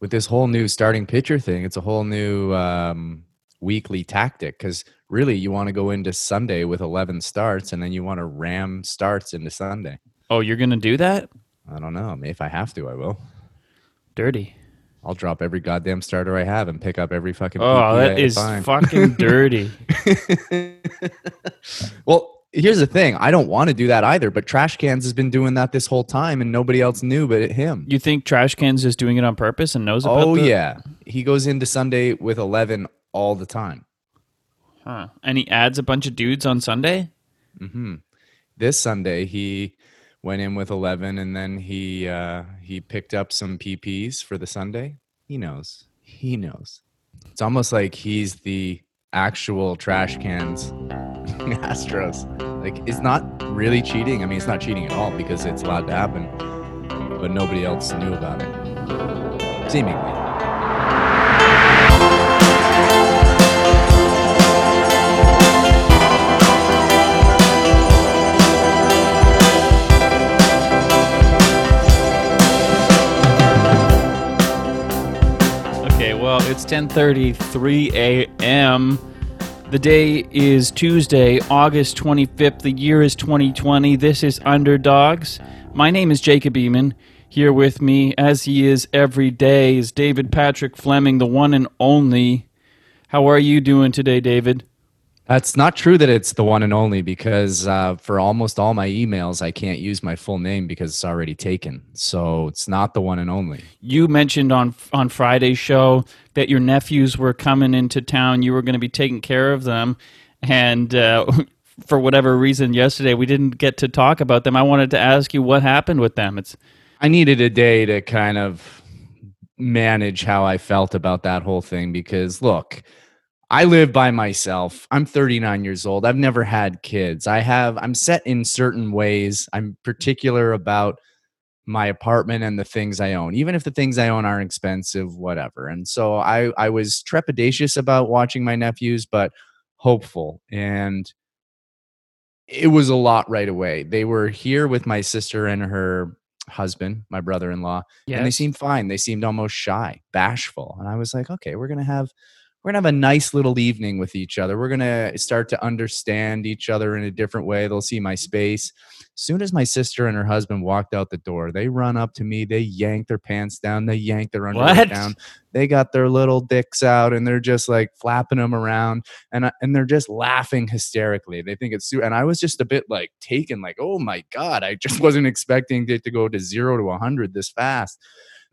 with this whole new starting pitcher thing, it's a whole new um, weekly tactic because really you want to go into Sunday with 11 starts and then you want to ram starts into Sunday. Oh, you're gonna do that? I don't know. If I have to, I will. Dirty. I'll drop every goddamn starter I have and pick up every fucking. Oh, PP that I is find. fucking dirty. well, here's the thing. I don't want to do that either, but Trash Cans has been doing that this whole time, and nobody else knew but him. You think Trash Cans is doing it on purpose and knows about Oh the- yeah, he goes into Sunday with 11 all the time. Huh. And he adds a bunch of dudes on Sunday? hmm This Sunday he went in with 11, and then he uh, he picked up some PPs for the Sunday. He knows. He knows. It's almost like he's the actual trash cans Astros. Like it's not really cheating. I mean, it's not cheating at all because it's allowed to happen, but nobody else knew about it. Seemingly. Well, it's 10:33 a.m. The day is Tuesday, August 25th. The year is 2020. This is Underdogs. My name is Jacob Eamon. Here with me, as he is every day, is David Patrick Fleming, the one and only. How are you doing today, David? That's not true that it's the one and only because uh, for almost all my emails, I can't use my full name because it's already taken. So it's not the one and only. You mentioned on on Friday's show that your nephews were coming into town. You were going to be taking care of them, and uh, for whatever reason, yesterday we didn't get to talk about them. I wanted to ask you what happened with them. It's I needed a day to kind of manage how I felt about that whole thing because look, I live by myself. I'm 39 years old. I've never had kids. I have I'm set in certain ways. I'm particular about my apartment and the things I own. Even if the things I own aren't expensive, whatever. And so I I was trepidatious about watching my nephews but hopeful and it was a lot right away. They were here with my sister and her husband, my brother-in-law, and they seemed fine. They seemed almost shy, bashful. And I was like, okay, we're gonna have we're gonna have a nice little evening with each other. We're gonna start to understand each other in a different way. They'll see my space. soon as my sister and her husband walked out the door, they run up to me, they yank their pants down, they yank their underwear What? down. They got their little dicks out and they're just like flapping them around and and they're just laughing hysterically. They think it's and I was just a bit like taken, like, oh my god, I just wasn't expecting it to go to zero to a hundred this fast.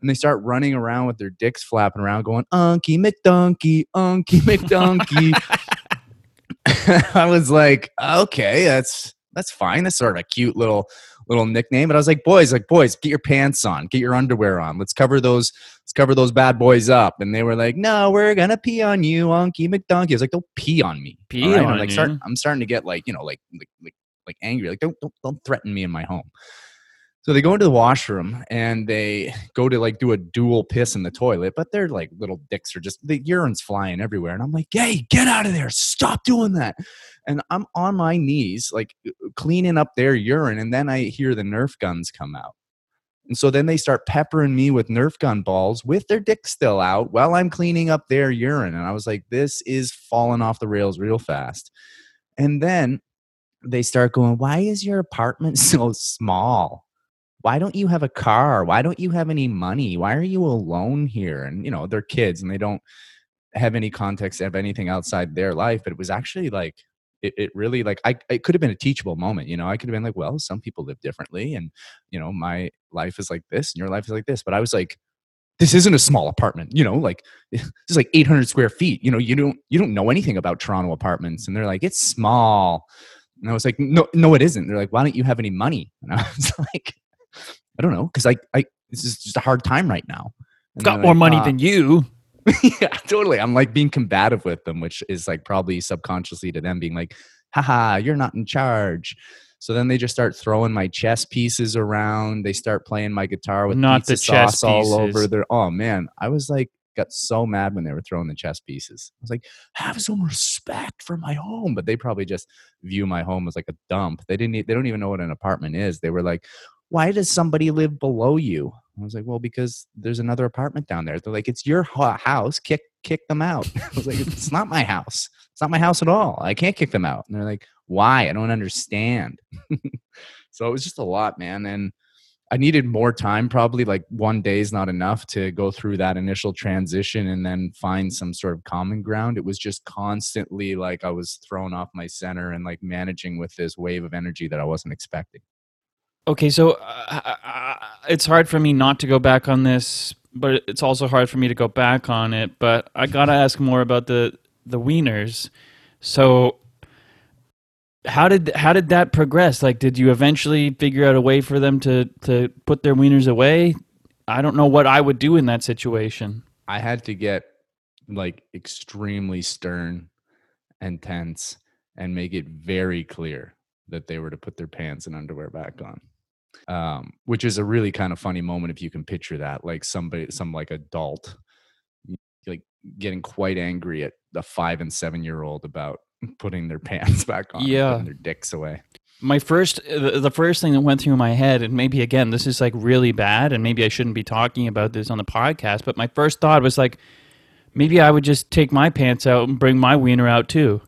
And they start running around with their dicks flapping around, going "Unky McDunkey, Unky McDunkey." I was like, okay, that's that's fine. That's sort of a cute little little nickname. But I was like, boys, like boys, get your pants on, get your underwear on. Let's cover those. Let's cover those bad boys up. And they were like, no, we're gonna pee on you, Unky McDunkey. I was like, don't pee on me. Pee right? I'm on like, you? start, I'm starting to get like, you know, like like like like angry. Like, don't don't don't threaten me in my home. So they go into the washroom and they go to like do a dual piss in the toilet, but they're like little dicks are just the urine's flying everywhere. And I'm like, hey, get out of there. Stop doing that. And I'm on my knees, like uh, cleaning up their urine. And then I hear the Nerf guns come out. And so then they start peppering me with Nerf gun balls with their dick still out while I'm cleaning up their urine. And I was like, this is falling off the rails real fast. And then they start going, why is your apartment so small? Why don't you have a car? Why don't you have any money? Why are you alone here? And you know, they're kids and they don't have any context of anything outside their life. But it was actually like it, it really like I it could have been a teachable moment. You know, I could have been like, well, some people live differently, and you know, my life is like this, and your life is like this. But I was like, this isn't a small apartment. You know, like this is like 800 square feet. You know, you don't you don't know anything about Toronto apartments, and they're like, it's small. And I was like, no, no, it isn't. They're like, why don't you have any money? And I was like, I don't know, because I, I, this is just a hard time right now. And got more like, money "Uh, than you. yeah, totally. I'm like being combative with them, which is like probably subconsciously to them being like, haha, you're not in charge. So then they just start throwing my chess pieces around. They start playing my guitar with Not the chess sauce all over pieces. their. Oh man, I was like, got so mad when they were throwing the chess pieces. I was like, have some respect for my home. But they probably just view my home as like a dump. They didn't. They don't even know what an apartment is. They were like, why does somebody live below you? I was like, well, because there's another apartment down there. They're like, it's your house. Kick kick them out. I was like, it's not my house. It's not my house at all. I can't kick them out. And they're like, why? I don't understand. so it was just a lot, man. And I needed more time, probably like one day is not enough to go through that initial transition and then find some sort of common ground. It was just constantly like I was thrown off my center and like managing with this wave of energy that I wasn't expecting. Okay, so uh, uh, it's hard for me not to go back on this, but it's also hard for me to go back on it. But I gotta ask more about the the wieners. So, how did how did that progress? Like, did you eventually figure out a way for them to to put their wieners away? I don't know what I would do in that situation. I had to get like extremely stern and tense and make it very clear that they were to put their pants and underwear back on um, which is a really kind of funny moment if you can picture that, like somebody, some like adult, like getting quite angry at a five and seven year old about putting their pants back on, yeah, their dicks away. My first, the first thing that went through my head, and maybe again, this is like really bad, and maybe I shouldn't be talking about this on the podcast, but my first thought was like, maybe I would just take my pants out and bring my wiener out too.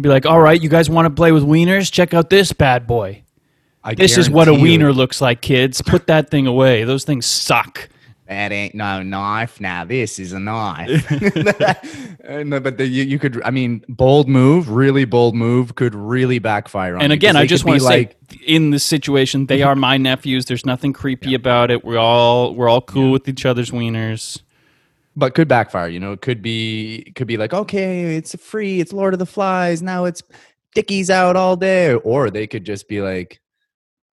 Be like, all right, you guys want to play with wieners? Check out this bad boy. I this is what a wiener you, looks like, kids. Put that thing away. Those things suck. That ain't no knife. Now this is a knife. no, but the, you, you, could. I mean, bold move, really bold move, could really backfire on. And again, I just want to like, say, in this situation, they mm-hmm. are my nephews. There's nothing creepy yeah. about it. We're all we're all cool yeah. with each other's wieners. But could backfire. You know, it could be could be like, okay, it's free. It's Lord of the Flies. Now it's Dickies out all day, or they could just be like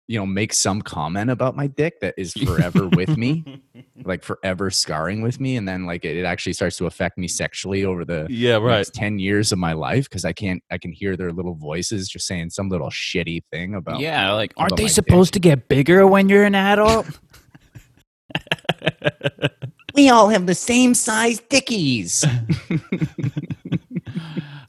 you know make some comment about my dick that is forever with me like forever scarring with me and then like it, it, actually starts to affect me sexually over the yeah right. 10 years of my life because i can't i can hear their little voices just saying some little shitty thing about yeah like aren't they supposed dick. to get bigger when you're an adult? We all have the same size dickies.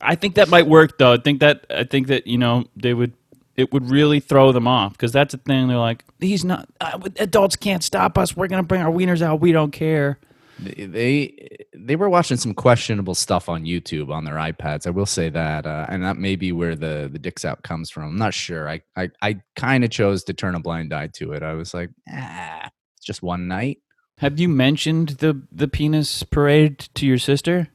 I think that might work though. I think that i think that you know they would it would really throw them off because that's the thing. They're like, he's not. Uh, adults can't stop us. We're gonna bring our wieners out. We don't care. They they were watching some questionable stuff on YouTube on their iPads. I will say that, uh, and that may be where the the dicks out comes from. I'm not sure. I I, I kind of chose to turn a blind eye to it. I was like, ah, it's just one night. Have you mentioned the the penis parade to your sister?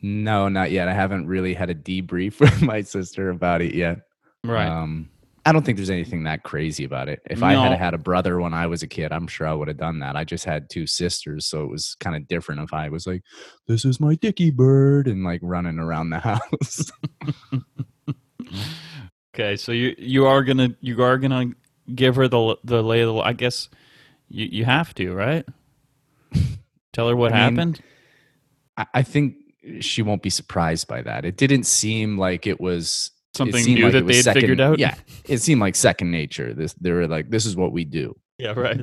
No, not yet. I haven't really had a debrief with my sister about it yet. Right. Um, I don't think there's anything that crazy about it. If no. I had had a brother when I was a kid, I'm sure I would have done that. I just had two sisters, so it was kind of different if I was like, "This is my dicky bird," and like running around the house. okay, so you you are gonna you are gonna give her the the lay of the. I guess you you have to, right? Tell her what I happened. Mean, I, I think she won't be surprised by that. It didn't seem like it was something new like that they'd second, figured out. Yeah, it seemed like second nature. This they were like, this is what we do. Yeah, right.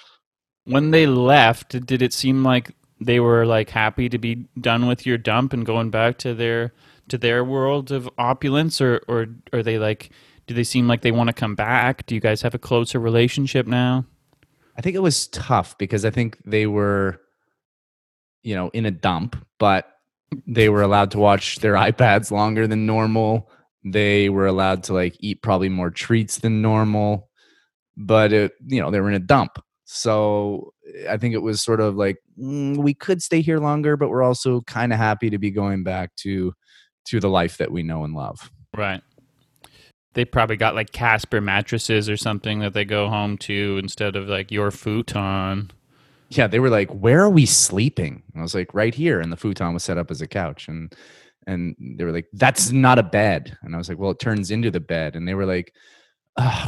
when they left, did it seem like they were like happy to be done with your dump and going back to their to their world of opulence, or or are they like? Do they seem like they want to come back? Do you guys have a closer relationship now? I think it was tough because I think they were, you know, in a dump, but they were allowed to watch their iPads longer than normal. They were allowed to like eat probably more treats than normal, but it, you know, they were in a dump. So I think it was sort of like mm, we could stay here longer, but we're also kind of happy to be going back to to the life that we know and love. Right. They probably got like Casper mattresses or something that they go home to instead of like your futon. Yeah, they were like, "Where are we sleeping?" And I was like, "Right here." And the futon was set up as a couch, and and they were like that's not a bed. And i was like well it turns into the bed. And they were like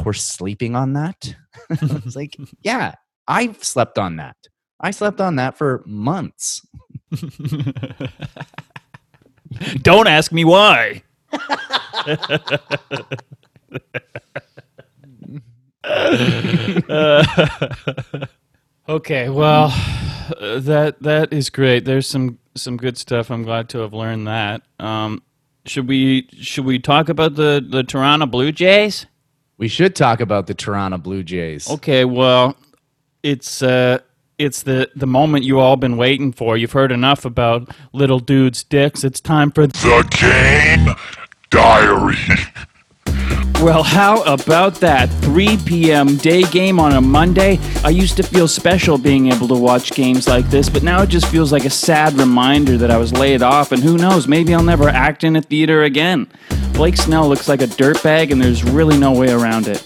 we're sleeping on that? I was like yeah i've slept on that. I slept on that for months. Don't ask me why. Uh, okay well that that is great. There's some some good stuff. I'm glad to have learned that. Um, should we should we talk about the the Toronto Blue Jays? We should talk about the Toronto Blue Jays. Okay, well, it's uh, it's the the moment you all been waiting for. You've heard enough about little dudes' dicks. It's time for The Game Diary. Well, how about that? 3 p.m. day game on a Monday? I used to feel special being able to watch games like this, but now it just feels like a sad reminder that I was laid off, and who knows, maybe I'll never act in a theater again. Blake Snell looks like a dirtbag, and there's really no way around it.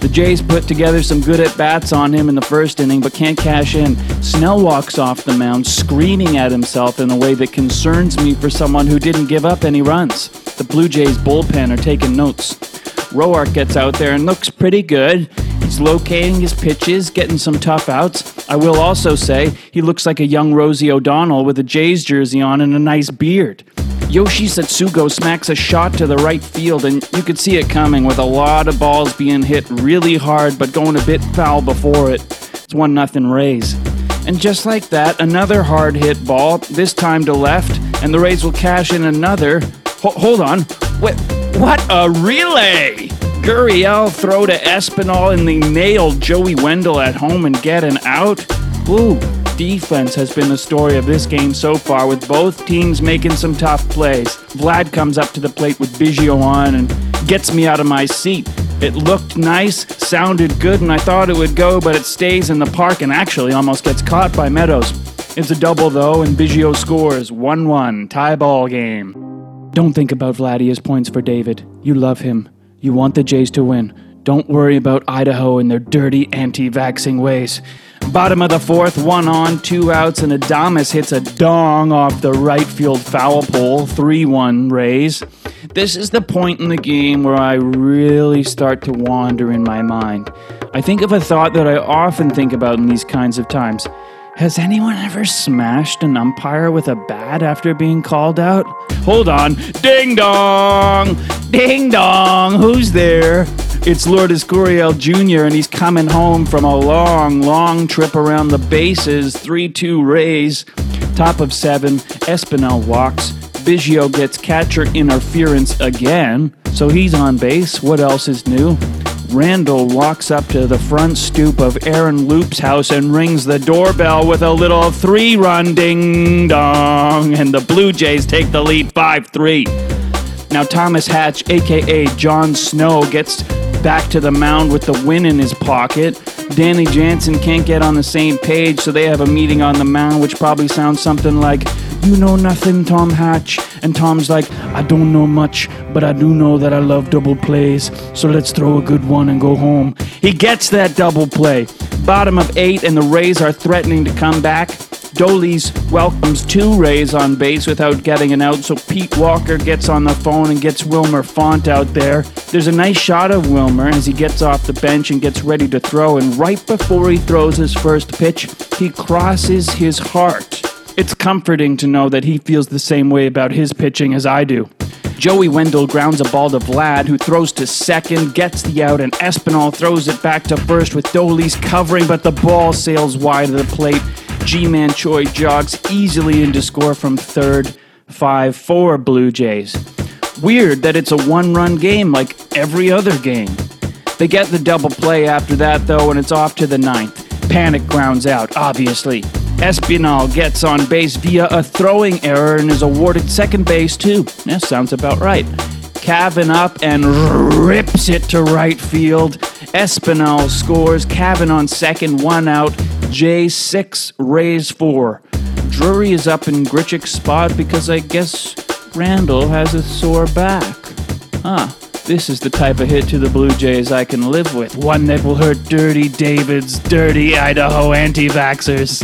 The Jays put together some good at bats on him in the first inning, but can't cash in. Snell walks off the mound screaming at himself in a way that concerns me for someone who didn't give up any runs. The Blue Jays bullpen are taking notes. Roark gets out there and looks pretty good. He's locating his pitches, getting some tough outs. I will also say he looks like a young Rosie O'Donnell with a Jays jersey on and a nice beard. Yoshi Tsutsugo smacks a shot to the right field, and you could see it coming with a lot of balls being hit really hard but going a bit foul before it. It's 1 nothing Rays. And just like that, another hard hit ball, this time to left, and the Rays will cash in another. Ho- hold on. Wait, what a relay! Gurriel throw to Espinal and they nailed Joey Wendle at home and get an out. Ooh, defense has been the story of this game so far, with both teams making some tough plays. Vlad comes up to the plate with Biggio on and gets me out of my seat. It looked nice, sounded good, and I thought it would go, but it stays in the park and actually almost gets caught by Meadows. It's a double though, and Biggio scores 1 1, tie ball game. Don't think about Vladdy points for David. You love him. You want the Jays to win. Don't worry about Idaho and their dirty anti vaxxing ways. Bottom of the fourth, one on, two outs, and Adames hits a dong off the right field foul pole, 3 1 Rays. This is the point in the game where I really start to wander in my mind. I think of a thought that I often think about in these kinds of times. Has anyone ever smashed an umpire with a bat after being called out? Hold on. Ding dong! Ding dong! Who's there? It's Lourdes Gurriel Jr., and he's coming home from a long, long trip around the bases. 3 2 Rays. Top of seven. Espinal walks. Biggio gets catcher interference again, so he's on base. What else is new? Randall walks up to the front stoop of Aaron Loup's house and rings the doorbell with a little three run ding dong, and the Blue Jays take the lead 5 3. Now, Thomas Hatch, aka Jon Snow, gets back to the mound with the win in his pocket. Danny Jansen can't get on the same page, so they have a meeting on the mound, which probably sounds something like, You know nothing, Tom Hatch. And Tom's like, I don't know much, but I do know that I love double plays, so let's throw a good one and go home. He gets that double play. Bottom of eight, and the Rays are threatening to come back. Dolis welcomes two Rays on base without getting an out, so Pete Walker gets on the phone and gets Wilmer Font out there. There's a nice shot of Wilmer as he gets off the bench and gets ready to throw, and right before he throws his first pitch, he crosses his heart. It's comforting to know that he feels the same way about his pitching as I do. Joey Wendle grounds a ball to Vlad, who throws to second, gets the out, and Espinal throws it back to first with Dolis covering, but the ball sails wide of the plate. Ji-Man Choi jogs easily into score from third, 5 4 Blue Jays. Weird that it's a one run game like every other game. They get the double play after that, though, and it's off to the ninth. Panik grounds out, obviously. Espinal gets on base via a throwing error and is awarded second base, too. That sounds about right. Cavan up and rips it to right field. Espinal scores. Cavan on second, one out. J6, Rays 4. Drury is up in Grichuk's spot because I guess Randall has a sore back. Huh. This is the type of hit to the Blue Jays I can live with. One that will hurt Dirty David's dirty Idaho anti vaxxers.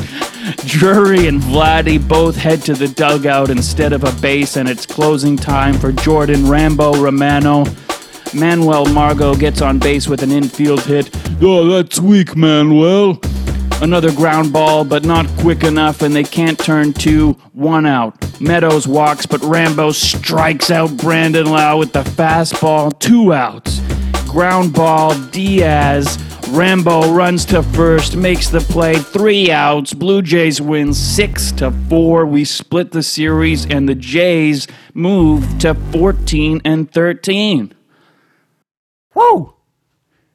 Drury and Vladdy both head to the dugout instead of a base, and it's closing time for Jordan Rambo Romano. Manuel Margot gets on base with an infield hit. Oh, that's weak, Manuel. Another ground ball, but not quick enough, and they can't turn two. One out. Meadows walks, but Rambo strikes out Brandon Lowe with the fastball. Two outs. Ground ball, Diaz. Rambo runs to first, makes the play. Three outs. Blue Jays win six to four. We split the series, and the Jays move to 14 and 13. Whoa!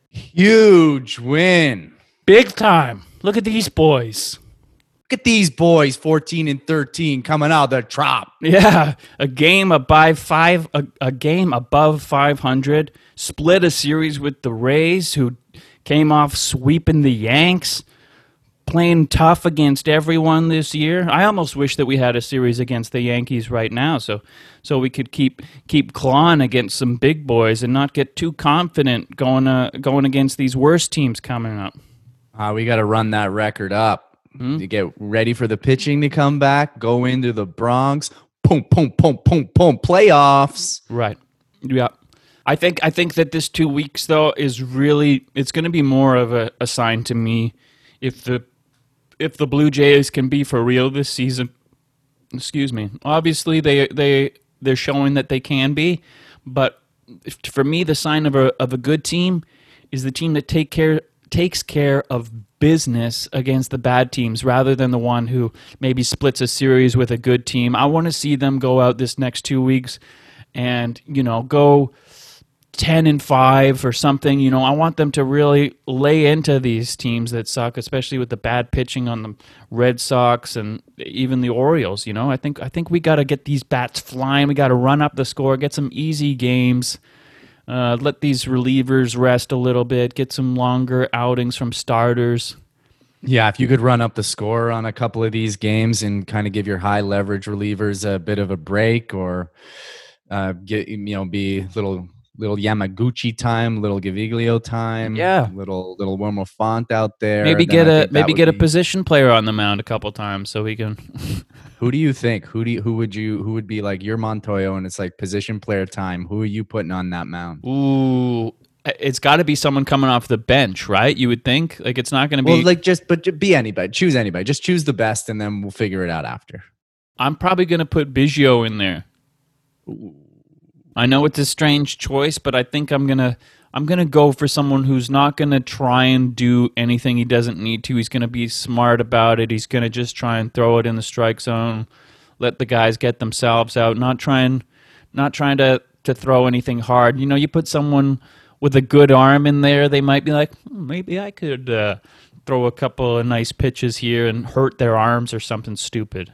Huge win. Big time. Look at these boys. Look at these boys, 14 and 13, coming out of the trap. Yeah, a game above five, a, a game above 500. Split a series with the Rays, who came off sweeping the Yanks, playing tough against everyone this year. I almost wish that we had a series against the Yankees right now, so so we could keep keep clawing against some big boys and not get too confident going uh, going against these worst teams coming up. Uh, we got to run that record up. To get ready for the pitching to come back, go into the Bronx, boom, boom, boom, boom, boom, playoffs. Right. Yeah. I think I think that this two weeks though is really it's going to be more of a, a sign to me if the if the Blue Jays can be for real this season. Excuse me. Obviously they they they're showing that they can be, but for me the sign of a of a good team is the team that take care takes care of business against the bad teams rather than the one who maybe splits a series with a good team. I want to see them go out this next 2 weeks and, you know, go 10 and 5 or something you know i want them to really lay into these teams that suck especially with the bad pitching on the red sox and even the orioles you know. I think i think we got to get these bats flying. We got to run up the score get some easy games uh, let these relievers rest a little bit get some longer outings from starters. Yeah, if you could run up the score on a couple of these games and kind of give your high leverage relievers a bit of a break, or uh, get you know be little little Yamaguchi time, little Gaviglio time, Yeah. little little Wilmer Font out there. maybe then get I a maybe get a be- position player on the mound a couple times so we can Who do you think? Who do you, who would you who would be like your Montoyo and it's like position player time? Who are you putting on that mound? ooh it's got to be someone coming off the bench right you would think like it's not going to be Well, like just but be anybody. Choose anybody. Just choose the best, and then we'll figure it out after. I'm probably going to put Biggio in there. I know it's a strange choice, but I think I'm to I'm to go for someone who's not to try and do anything he doesn't need to. He's to be smart about it. He's to just try and throw it in the strike zone, let the guys get themselves out, not trying not trying to to throw anything hard. You know, you put someone with a good arm in there, they might be like, "Hmm, maybe I could uh, throw a couple of nice pitches here and hurt their arms or something stupid.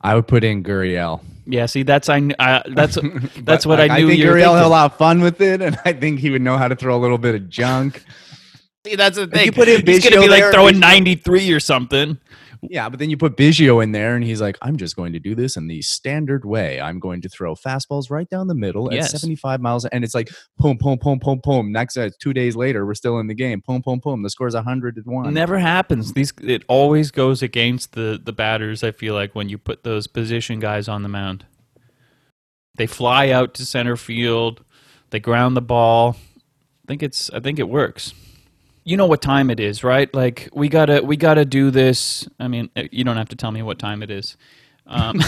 I would put in Gurriel. Yeah, see, that's I, kn- I that's that's what like, I knew. I think you Gurriel had a lot of fun with it, and I think he would know how to throw a little bit of junk. See, that's the thing. you put in He's gonna Biggio be like throwing ninety three or something. Yeah, but then you put Biggio in there, and he's like, "I'm just going to do this in the standard way. I'm going to throw fastballs right down the middle Yes. at 75 miles, and it's like boom, boom, boom, boom, boom. Next, uh, two days later, we're still in the game. Boom, boom, boom. The score's 100 to one. Never happens. These it always goes against the the batters. I feel like when you put those position guys on the mound, they fly out to center field, they ground the ball. I think it's I think it works. You know what time it is, right? Like we gotta we gotta do this. I mean, uh, you don't have to tell me what time it is. Um,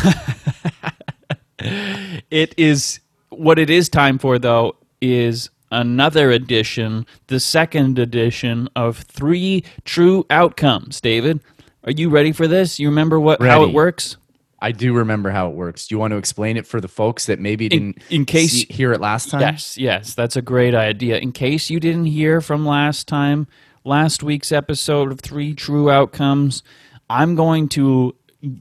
it is what it is time for though is another edition, the second edition of three true outcomes. David, are you ready for this? You remember what how it works? I do remember how it works. Do you want to explain it for the folks that maybe didn't in case- see- hear it last time? Yes, yes, that's a great idea. In case you didn't hear from last time, last week's episode of Three True Outcomes, I'm going to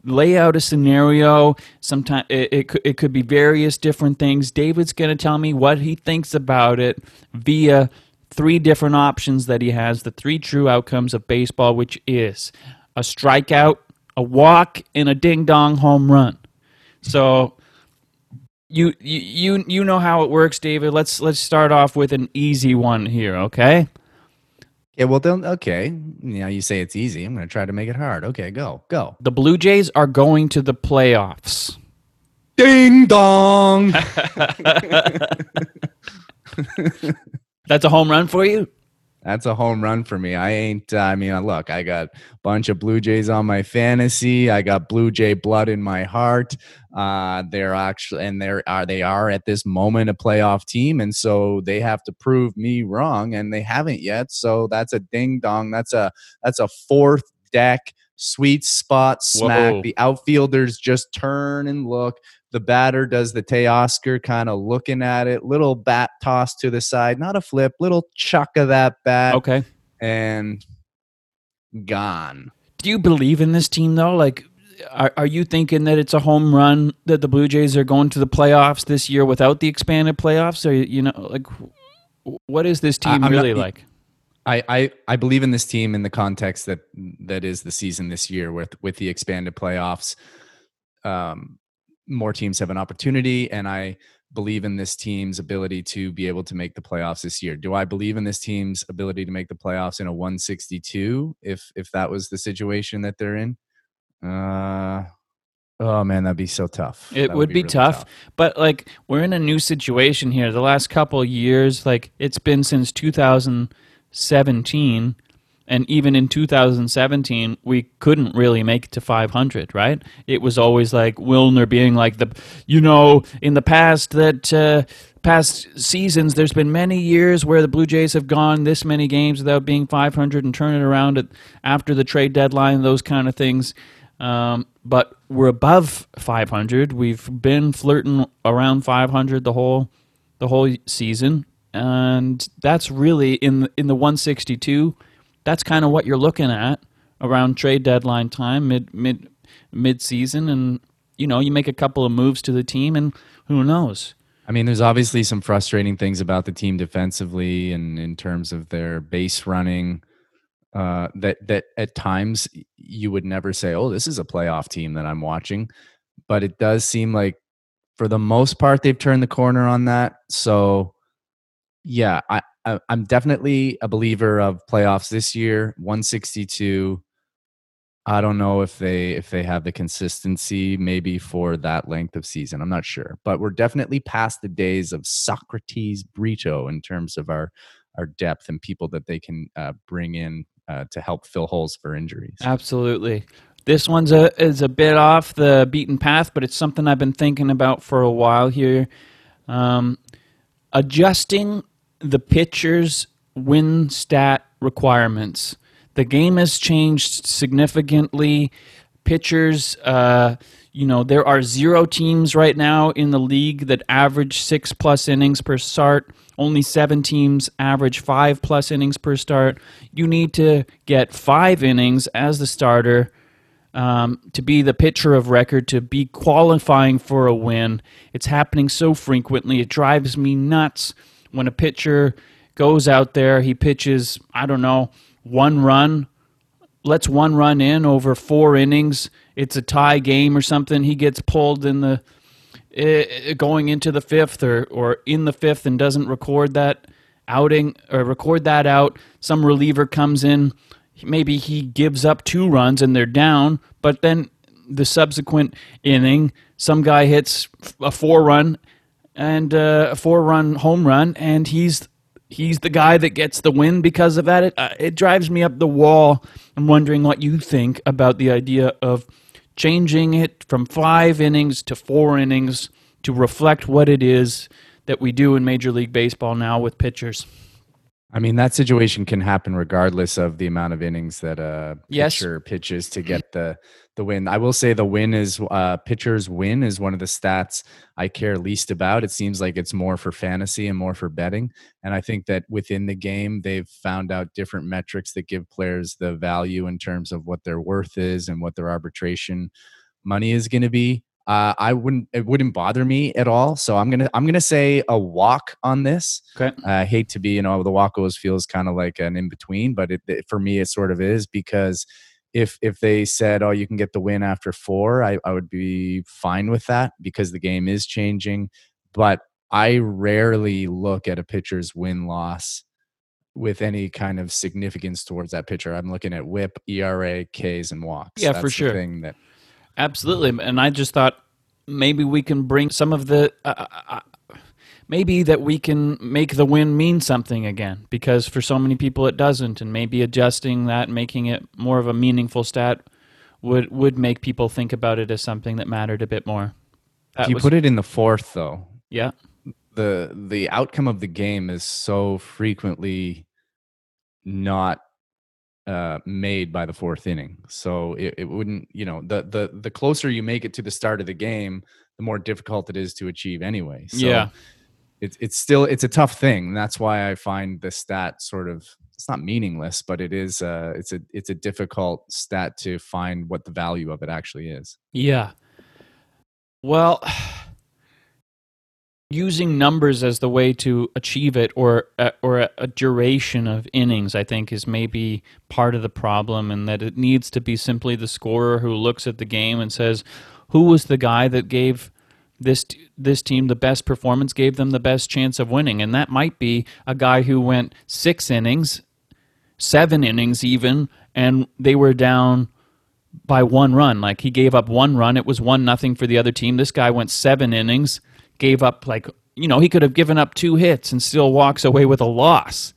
lay out a scenario. Sometime it, it, could, it could be various different things. David's going to tell me what he thinks about it via three different options that he has. The three true outcomes of baseball, which is a strikeout, a walk, and a ding dong home run. So you you you you know how it works, David. Let's let's start off with an easy one here, okay? Yeah, well, then, okay. Now you say it's easy. I'm going to try to make it hard. Okay, go, go. The Blue Jays are going to the playoffs. Ding dong. That's a home run for you? That's a home run for me. I ain't. Uh, I mean, uh, look, I got a bunch of Blue Jays on my fantasy. I got Blue Jay blood in my heart. Uh, they're actually, and they're are they are at this moment a playoff team, and so they have to prove me wrong, and they haven't yet. So that's a ding dong. That's a that's a fourth deck sweet spot smack. Whoa. The outfielders just turn and look. The batter does the Teoscar kind of looking at it, little bat toss to the side, not a flip, little chuck of that bat Okay. and gone. Do you believe in this team though? Like, are, are you thinking that it's a home run that the Blue Jays are going to the playoffs this year without the expanded playoffs? Or you know, like, what is this team I'm not- really like? I, I I believe in this team in the context that that is the season this year with with the expanded playoffs. Um, more teams have an opportunity, and I believe in this team's ability to be able to make the playoffs this year. Do I believe in this team's ability to make the playoffs in a 162 if if that was the situation that they're in? Uh oh man, that'd be so tough. It That would be really tough, but like we're in a new situation here. The last couple years, like it's been since 2017, and even in 2017, we couldn't really make it to 500. Right? It was always like Wilner being like the, you know, in the past that. Uh, Past seasons, there's been many years where the Blue Jays have gone this many games without being 500 and turn it around at, after the trade deadline, those kind of things. Um, but we're above 500. We've been flirting around 500 the whole the whole season, and that's really in in the 162. That's kind of what you're looking at around trade deadline time, mid mid mid season, and you know you make a couple of moves to the team, and who knows? I mean, there's obviously some frustrating things about the team defensively and in terms of their base running. Uh, that that at times you would never say, "Oh, this is a playoff team that I'm watching," but it does seem like, for the most part, they've turned the corner on that. So, yeah, I, I'm definitely a believer of playoffs this year. 162. I don't know if they if they have the consistency maybe for that length of season. I'm not sure, but we're definitely past the days of Socrates Brito in terms of our our depth and people that they can uh, bring in uh, to help fill holes for injuries. Absolutely. This one's a is a bit off the beaten path, but it's something I've been thinking about for a while here. Um, adjusting the pitcher's win stat requirements. The game has changed significantly. Pitchers, uh, you know, there are zero teams right now in the league that average six plus innings per start. Only seven teams average five plus innings per start. You need to get five innings as the starter um, to be the pitcher of record, to be qualifying for a win. It's happening so frequently. It drives me nuts when a pitcher goes out there, he pitches, I don't know, one run, lets one run in over four innings. It's a tie game or something. He gets pulled in the uh, going into the fifth or, or in the fifth and doesn't record that outing or record that out. Some reliever comes in, maybe he gives up two runs and they're down, but then the subsequent inning, some guy hits a four run and uh, a four run home run, and he's he's the guy that gets the win because of that. It, uh, it drives me up the wall. I'm wondering what you think about the idea of changing it from five innings to four innings to reflect what it is that we do in Major League Baseball now with pitchers. I mean, that situation can happen regardless of the amount of innings that a Yes. pitcher pitches to get the the win. I will say the win is uh, pitcher's win is one of the stats I care least about. It seems like it's more for fantasy and more for betting. And I think that within the game, they've found out different metrics that give players the value in terms of what their worth is and what their arbitration money is going to be. Uh, I wouldn't. It wouldn't bother me at all. So I'm gonna. I'm gonna say a walk on this. Okay. I hate to be, you know, the walk always feels kind of like an in between, but it, it- for me, it sort of is because if if they said, oh, you can get the win after four, I, I would be fine with that because the game is changing. But I rarely look at a pitcher's win loss with any kind of significance towards that pitcher. I'm looking at WHIP, ERA, Ks, and walks. Yeah, for That's the sure. Thing that Absolutely, and I just thought maybe we can bring some of the. Uh, uh, maybe that we can make the win mean something again, because for so many people it doesn't, and maybe adjusting that, making it more of a meaningful stat, would would make people think about it as something that mattered a bit more. That if you was- put it in the fourth, though, yeah, the the outcome of the game is so frequently not uh, made by the fourth inning. So it, it wouldn't, you know, the the the closer you make it to the start of the game, the more difficult it is to achieve anyway. So Yeah. it's it's still it's a tough thing. And that's why I find the stat sort of it's not meaningless, but it is uh it's a it's a difficult stat to find what the value of it actually is. Yeah. Well, using numbers as the way to achieve it or uh, or a, a, duration of innings i think is maybe part of the problem and that it needs to be simply the scorer who looks at the game and says who was the guy that gave this this team the best performance gave them the best chance of winning? And that might be a guy who went 6 innings 7 innings even and they were down by one run. Like he gave up one run. It was one nothing for the other team. This guy went 7 innings gave up like you know he could have given up two hits and still walks away with a loss.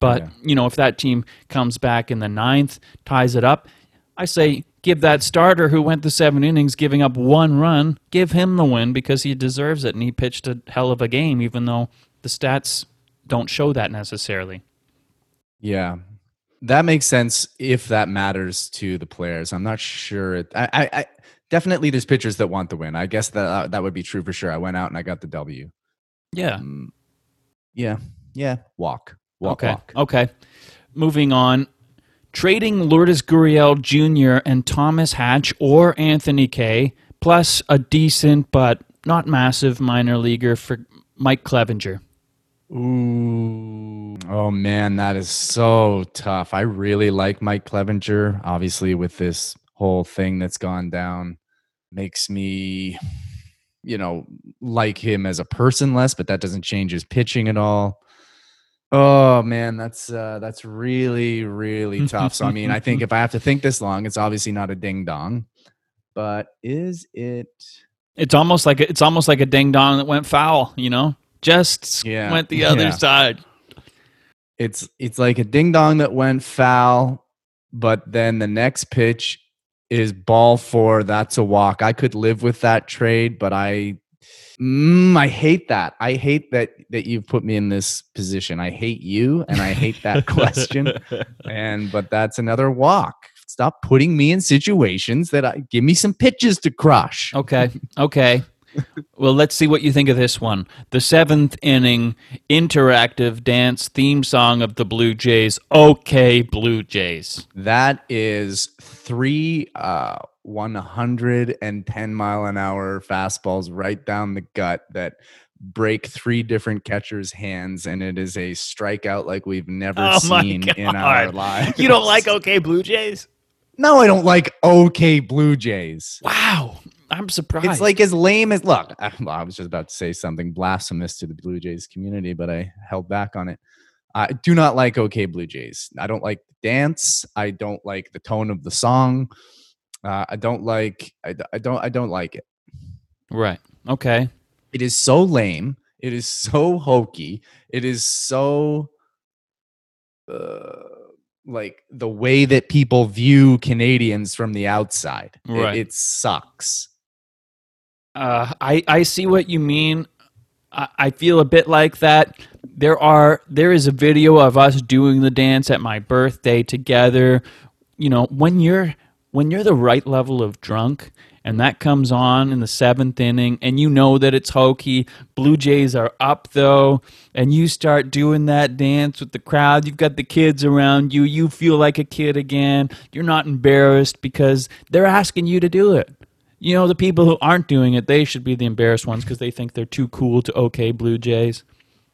But yeah. you know if that team comes back in the ninth, ties it up, I say give that starter who went the seven innings, giving up one run, give him the win because he deserves it and he pitched a hell of a game, even though the stats don't show that necessarily. Yeah, that makes sense if that matters to the players. I'm not sure. It, I, I, definitely there's pitchers that want the win. I guess that uh, that would be true for sure. I went out and I got the W. Yeah. Um, yeah. Yeah. Walk. Walk. Okay. Walk. Okay. Moving on. Trading Lourdes Gurriel Jr. and Thomas Hatch or Anthony Kay, plus a decent but not massive minor leaguer for Mike Clevinger. Ooh. Oh man, that is so tough. I really like Mike Clevinger. Obviously, with this whole thing that's gone down makes me you know like him as a person less but that doesn't change his pitching at all. Oh man that's uh that's really really tough. So i mean i think if i have to think this long it's obviously not a ding dong but is it it's almost like it's almost like a ding dong that went foul you know? Just yeah, went the other yeah. side. It's it's like a ding dong that went foul but then the next pitch is ball four. That's a walk. I could live with that trade, but I Mm, I hate that. I hate that that you've put me in this position. I hate you and I hate that question. And but that's another walk. Stop putting me in situations that I give me some pitches to crush. Okay. Okay well, let's see what you think of this one. The seventh inning interactive dance theme song of the Blue Jays. Okay, Blue Jays. That is three uh, 110 mile an hour fastballs right down the gut that break three different catchers' hands, and it is a strikeout like we've never oh seen in our lives. You don't like Okay Blue Jays? No, I don't like OK Blue Jays. Wow. I'm surprised. It's like as lame as look. I, well, I was just about to say something blasphemous to the Blue Jays community, but I held back on it. I do not like OK Blue Jays. I don't like the dance. I don't like the tone of the song. Uh, I don't like. I, I don't. I don't like it. Right. Okay. It is so lame. It is so hokey. It is so. Uh, like the way that people view Canadians from the outside. Right. It, it sucks. Uh, I I see what you mean. I, I feel a bit like that. There are there is a video of us doing the dance at my birthday together. You know, when you're when you're the right level of drunk and that comes on in the seventh inning, and you know that it's hokey. Blue Jays are up though, and you start doing that dance with the crowd. You've got the kids around you. You feel like a kid again. You're not embarrassed because they're asking you to do it. You know, the people who aren't doing it, they should be the embarrassed ones because they think they're too cool to okay Blue Jays.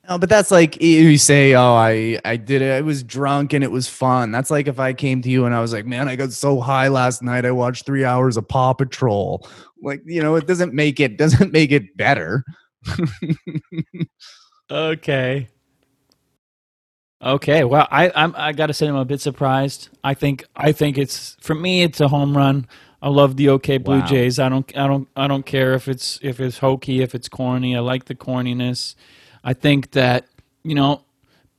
No, but that's like you say, "Oh, I I did it. I was drunk and it was fun." That's like if I came to you and I was like, "Man, I got so high last night. I watched three hours of Paw Patrol." Like you know, it doesn't make it doesn't make it better. okay. Okay. Well, I I'm I gotta say I'm a bit surprised. I think I think it's for me it's a home run. I love the OK Blue wow. Jays. I don't I don't I don't care if it's if it's hokey, if it's corny. I like the corniness. I think that you know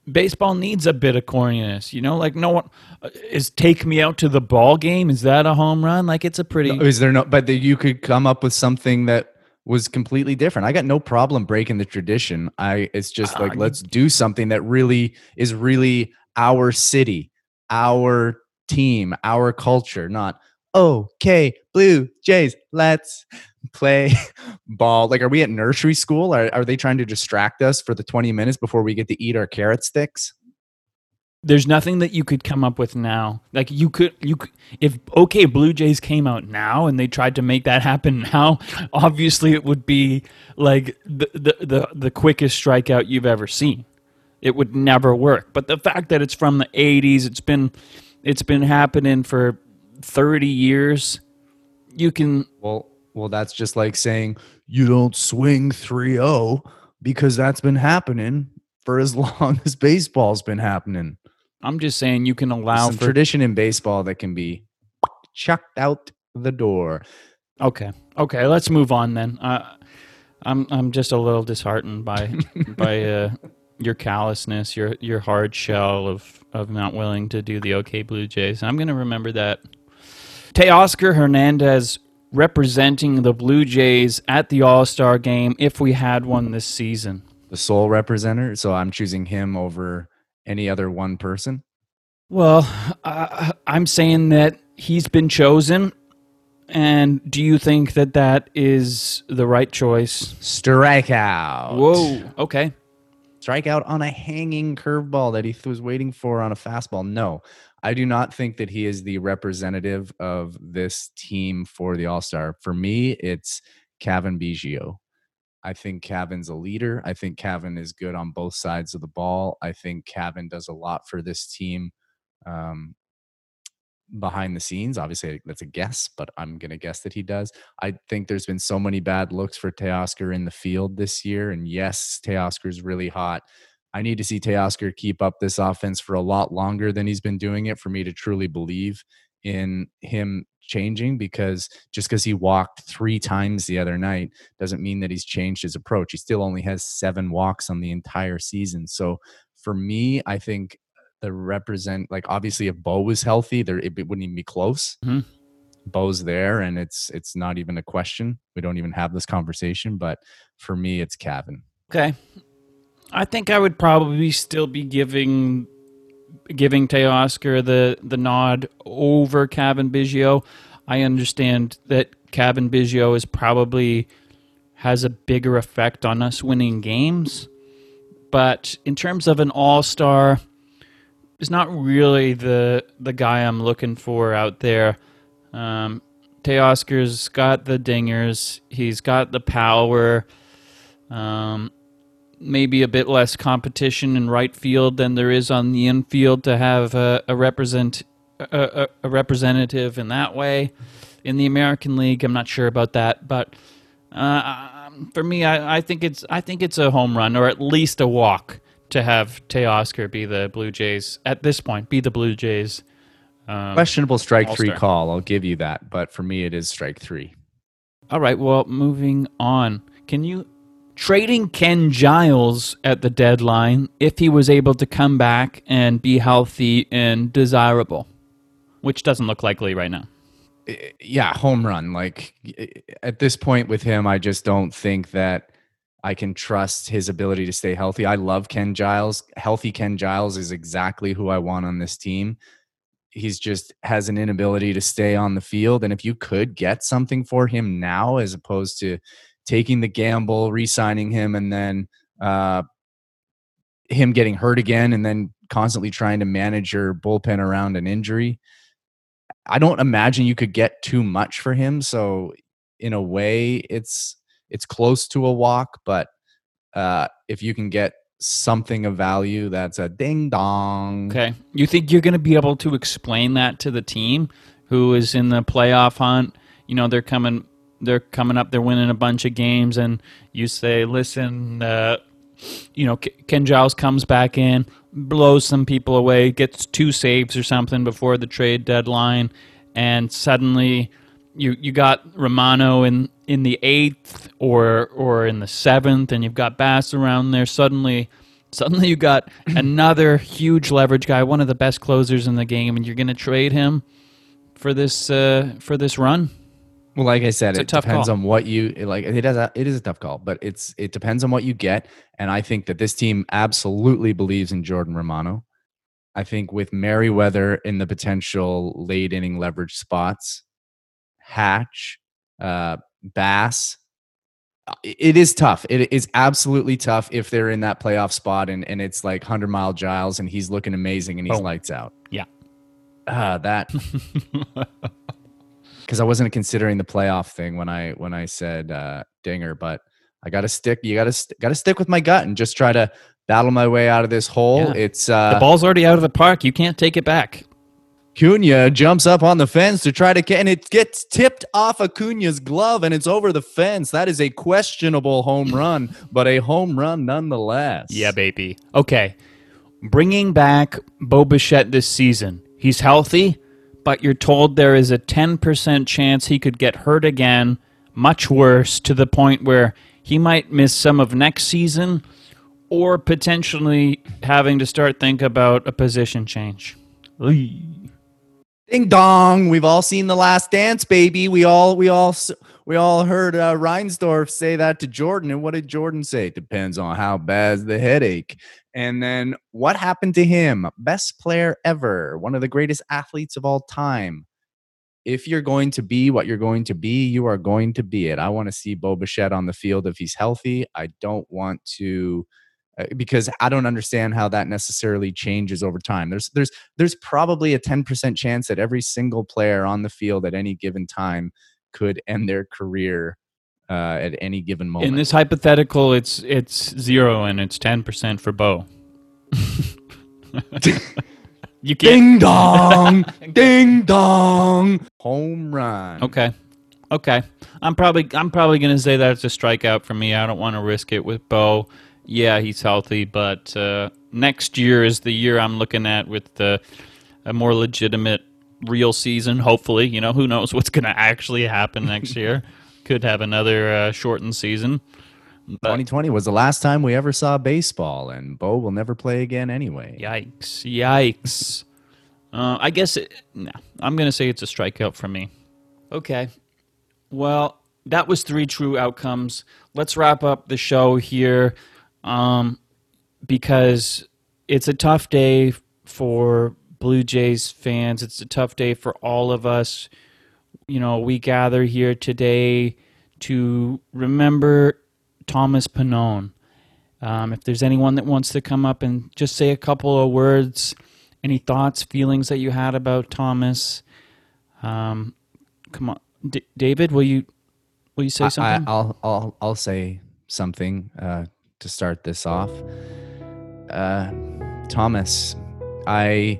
baseball needs a bit of corniness. You know, like no one uh, is take me out to the ball game. Is that a home run? Like it's a pretty. No, is there no? But the, you could come up with something that was completely different. I got no problem breaking the tradition. I it's just like uh, let's do something that really is really our city, our team, our culture, not okay, Blue Jays, let's play ball. Like, are we at nursery school? Are, are they trying to distract us for the 20 minutes before we get to eat our carrot sticks? there's nothing that you could come up with now. Like you could, you could, if okay, Blue Jays came out now and they tried to make that happen now, obviously it would be like the the the, the quickest strikeout you've ever seen. It would never work. But the fact that it's from the '80s, it's been it's been happening for 30 years. You can Well, well, that's just like saying you don't swing 3-0 because that's been happening for as long as baseball's been happening. I'm just saying you can allow for tradition in baseball that can be chucked out the door. Okay. Okay, let's move on then. Uh, I'm I'm just a little disheartened by by uh, your callousness, your your hard shell of of not willing to do the OK Blue Jays. I'm going to remember that. Teoscar Hernandez representing the Blue Jays at the All-Star game if we had one this season. The sole representative, so I'm choosing him over any other one person. Well, uh, I'm saying that he's been chosen and do you think that that is the right choice? Strikeout. Whoa. Okay. strikeout on a hanging curveball that he was waiting for on a fastball. No, I do not think that he is the representative of this team for the All Star. For me, it's Cavan Biggio. I think Cavan's a leader. I think Cavan is good on both sides of the ball. I think Cavan does a lot for this team um, behind the scenes. Obviously, that's a guess, but I'm going to guess that he does. I think there's been so many bad looks for Teoscar in the field this year. And yes, Teoscar's really hot. I need to see Teoscar keep up this offense for a lot longer than he's been doing it for me to truly believe in him changing because just because he walked three times the other night doesn't mean that he's changed his approach. He still only has seven walks on the entire season. So for me, I think the represent like obviously if Bo was healthy, there it, it wouldn't even be close. Mhm. Bo's there, and it's it's not even a question. We don't even have this conversation. But for me, it's Cavan. Okay. I think I would probably still be giving giving Teoscar the the nod over Cavan Biggio. I understand that Cavan Biggio is probably has a bigger effect on us winning games, but in terms of an all star, is not really the the guy I'm looking for out there. Um, Teoscar's got the dingers. He's got the power. Um, maybe a bit less competition in right field than there is on the infield to have a, a represent a, a, representative in that way. In the American League, I'm not sure about that, but uh, um, for me, I, I think it's I think it's a home run or at least a walk to have Teoscar be the Blue Jays at this point. Be the Blue Jays. Um, Questionable strike three All-star. call. I'll give you that, but for me, it is strike three. All right. Well, moving on. Can you trading Ken Giles at the deadline if he was able to come back and be healthy and desirable, which doesn't look likely right now. Yeah, home run. Like at this point with him, I just don't think that I can trust his ability to stay healthy. I love Ken Giles. Healthy Ken Giles is exactly who I want on this team. He's just has an inability to stay on the field. And if you could get something for him now, as opposed to taking the gamble, re-signing him, and then uh, him getting hurt again, and then constantly trying to manage your bullpen around an injury, I don't imagine you could get too much for him. So in a way, it's it's close to a walk, but uh, if you can get something of value, that's a ding dong. Okay. You think you're going to be able to explain that to the team who is in the playoff hunt? You know, they're coming they're coming up, they're winning a bunch of games and you say, "Listen, uh you know, Ken Giles comes back in, blows some people away, gets two saves or something before the trade deadline, and suddenly you you got Romano in in the eighth or or in the seventh, and you've got Bass around there. Suddenly, suddenly you got another huge leverage guy, one of the best closers in the game, and you're going to trade him for this uh, for this run. Well, like I said, it depends call. on what you like. It is a, it is a tough call, but it's it depends on what you get. And I think that this team absolutely believes in Jordan Romano. I think with Merryweather in the potential late inning leverage spots, Hatch, uh, Bass, it is tough. It is absolutely tough if they're in that playoff spot and, and it's like 100 mile Giles and he's looking amazing and he's Oh. lights out. Yeah. Ah, that because I wasn't considering the playoff thing when I when I said uh, Dinger, but I got to stick. You got to st- got to stick with my gut and just try to battle my way out of this hole. Yeah. It's the uh, ball's already out of the park. You can't take it back. Cunha jumps up on the fence to try to get, and it gets tipped off Acuna's glove, and it's over the fence. That is a questionable home run, but a home run nonetheless. Yeah, baby. Okay. Bringing back Bo Bichette this season. He's healthy, but you're told there is a 10% chance he could get hurt again, much worse, to the point where he might miss some of next season or potentially having to start think about a position change. Oy. Ding dong. We've all seen the last dance, baby. We all we all we all heard uh, Reinsdorf say that to Jordan. And what did Jordan say? Depends on how bad's the headache. And then what happened to him? Best player ever, one of the greatest athletes of all time. If you're going to be what you're going to be, you are going to be it. I want to see Bo Bichette on the field if he's healthy. I don't want to uh, because I don't understand how that necessarily changes over time. There's there's there's probably a 10% chance that every single player on the field at any given time could end their career uh, at any given moment. In this hypothetical, it's it's zero and it's 10% for Bo. you can't. ding dong, ding dong, home run. Okay. Okay. I'm probably I'm probably gonna say that's a strikeout for me. I don't want to risk it with Bo. Yeah, he's healthy, but uh, next year is the year I'm looking at with the a more legitimate real season. Hopefully, you know who knows what's gonna actually happen next year. Could have another uh, shortened season. But 2020 was the last time we ever saw baseball, and Bo will never play again anyway. yikes! Yikes! Uh, I guess it, no. I'm gonna say it's a strikeout for me. Okay. Well, that was three true outcomes. Let's wrap up the show here um, because it's a tough day for Blue Jays fans. It's a tough day for all of us. You know, we gather here today to remember Thomas Pannone. Um, if there's anyone that wants to come up and just say a couple of words, any thoughts, feelings that you had about Thomas, um, come on, D- David, will you will you say I, something? will I'll I'll say something uh, to start this off. Uh, Thomas, I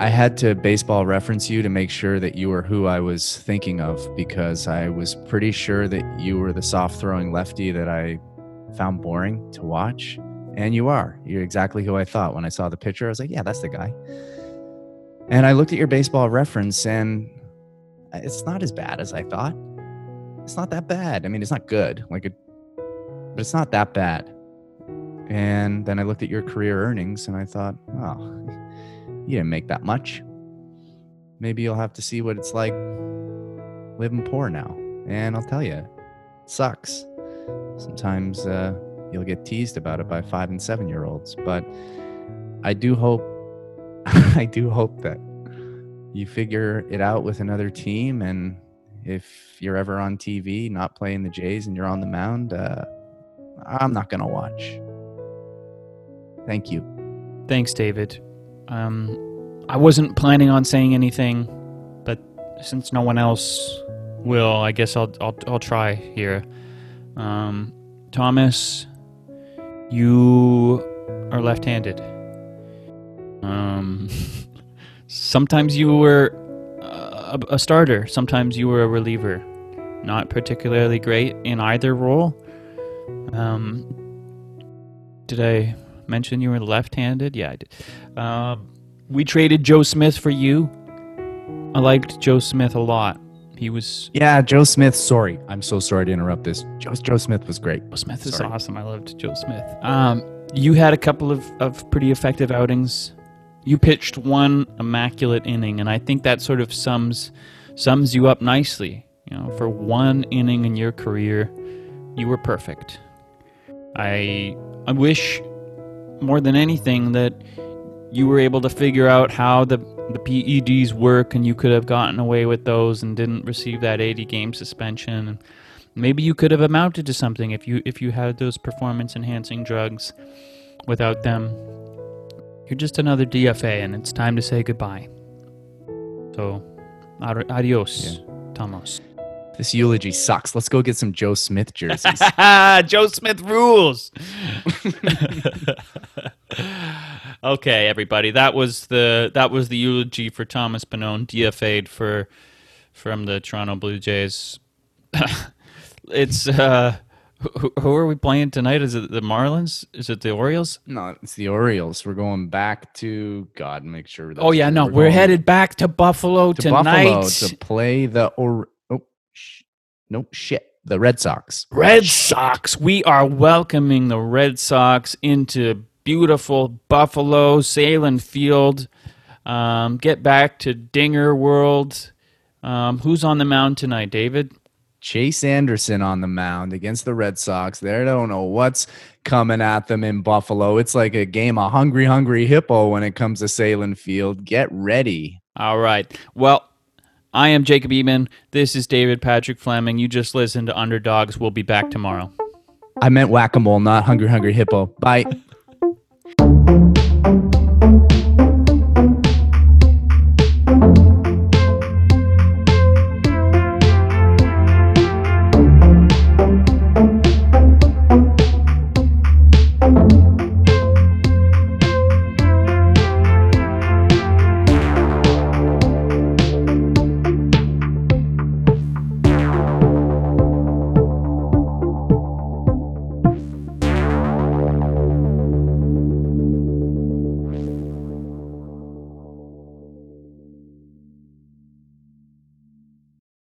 I had to baseball reference you to make sure that you were who I was thinking of because I was pretty sure that you were the soft throwing lefty that I found boring to watch. And you are. You're exactly who I thought when I saw the picture. I was like, yeah, that's the guy. And I looked at your baseball reference and it's not as bad as I thought. It's not that bad. I mean, it's not good, like it, but it's not that bad. And then I looked at your career earnings and I thought, oh, you didn't make that much. Maybe you'll have to see what it's like living poor now. And I'll tell you, it sucks. Sometimes uh, you'll get teased about it by five and seven year olds, but I do hope, I do hope that you figure it out with another team. And if you're ever on TV, not playing the Jays, and you're on the mound, uh, I'm not going to watch. Thank you. Thanks, David. Um, I wasn't planning on saying anything, but since no one else will, I guess I'll I'll, I'll try here. Um, Thomas, you are left-handed. Um, sometimes you were a, a starter. Sometimes you were a reliever. Not particularly great in either role. Um, did I mention you were left-handed? Yeah, I did. Um, we traded Joe Smith for you. I liked Joe Smith a lot. He was Yeah, Joe Smith. Sorry. I'm so sorry to interrupt this. Joe, Joe Smith was great. Joe Smith is Sorry. awesome. I loved Joe Smith. Um, you had a couple of, of pretty effective outings. You pitched one immaculate inning, and I think that sort of sums sums you up nicely. You know, for one inning in your career, you were perfect. I I wish more than anything that you were able to figure out how the the PEDs work, and you could have gotten away with those and didn't receive that 80 game suspension. And maybe you could have amounted to something if you if you had those performance enhancing drugs. Without them, you're just another DFA, and it's time to say goodbye. So, ad- adios, Thomas. This eulogy sucks. Let's go get some Joe Smith jerseys. Joe Smith rules. okay, everybody. That was the that was the eulogy for Thomas Pannone, DFA'd for from the Toronto Blue Jays. it's uh who, who are we playing tonight? Is it the Marlins? Is it the Orioles? no, it's the Orioles. We're going back to God. Make sure. Oh yeah, no, we're, going. headed back to Buffalo to tonight. Buffalo to play the or sh- no shit the Red Sox. Red Sox. We are welcoming the Red Sox into beautiful Buffalo, Sahlen Field. Um, get back to Dinger World. Um, who's on the mound tonight, David? Chase Anderson on the mound against the Red Sox. They don't know what's coming at them in Buffalo. It's like a game of hungry, hungry hippo when it comes to Sahlen Field. Get ready. All right. Well, I am Jacob Eman. This is David Patrick Fleming. You just listened to Underdogs. We'll be back tomorrow. I meant whack a mole, not hungry, hungry hippo. Bye.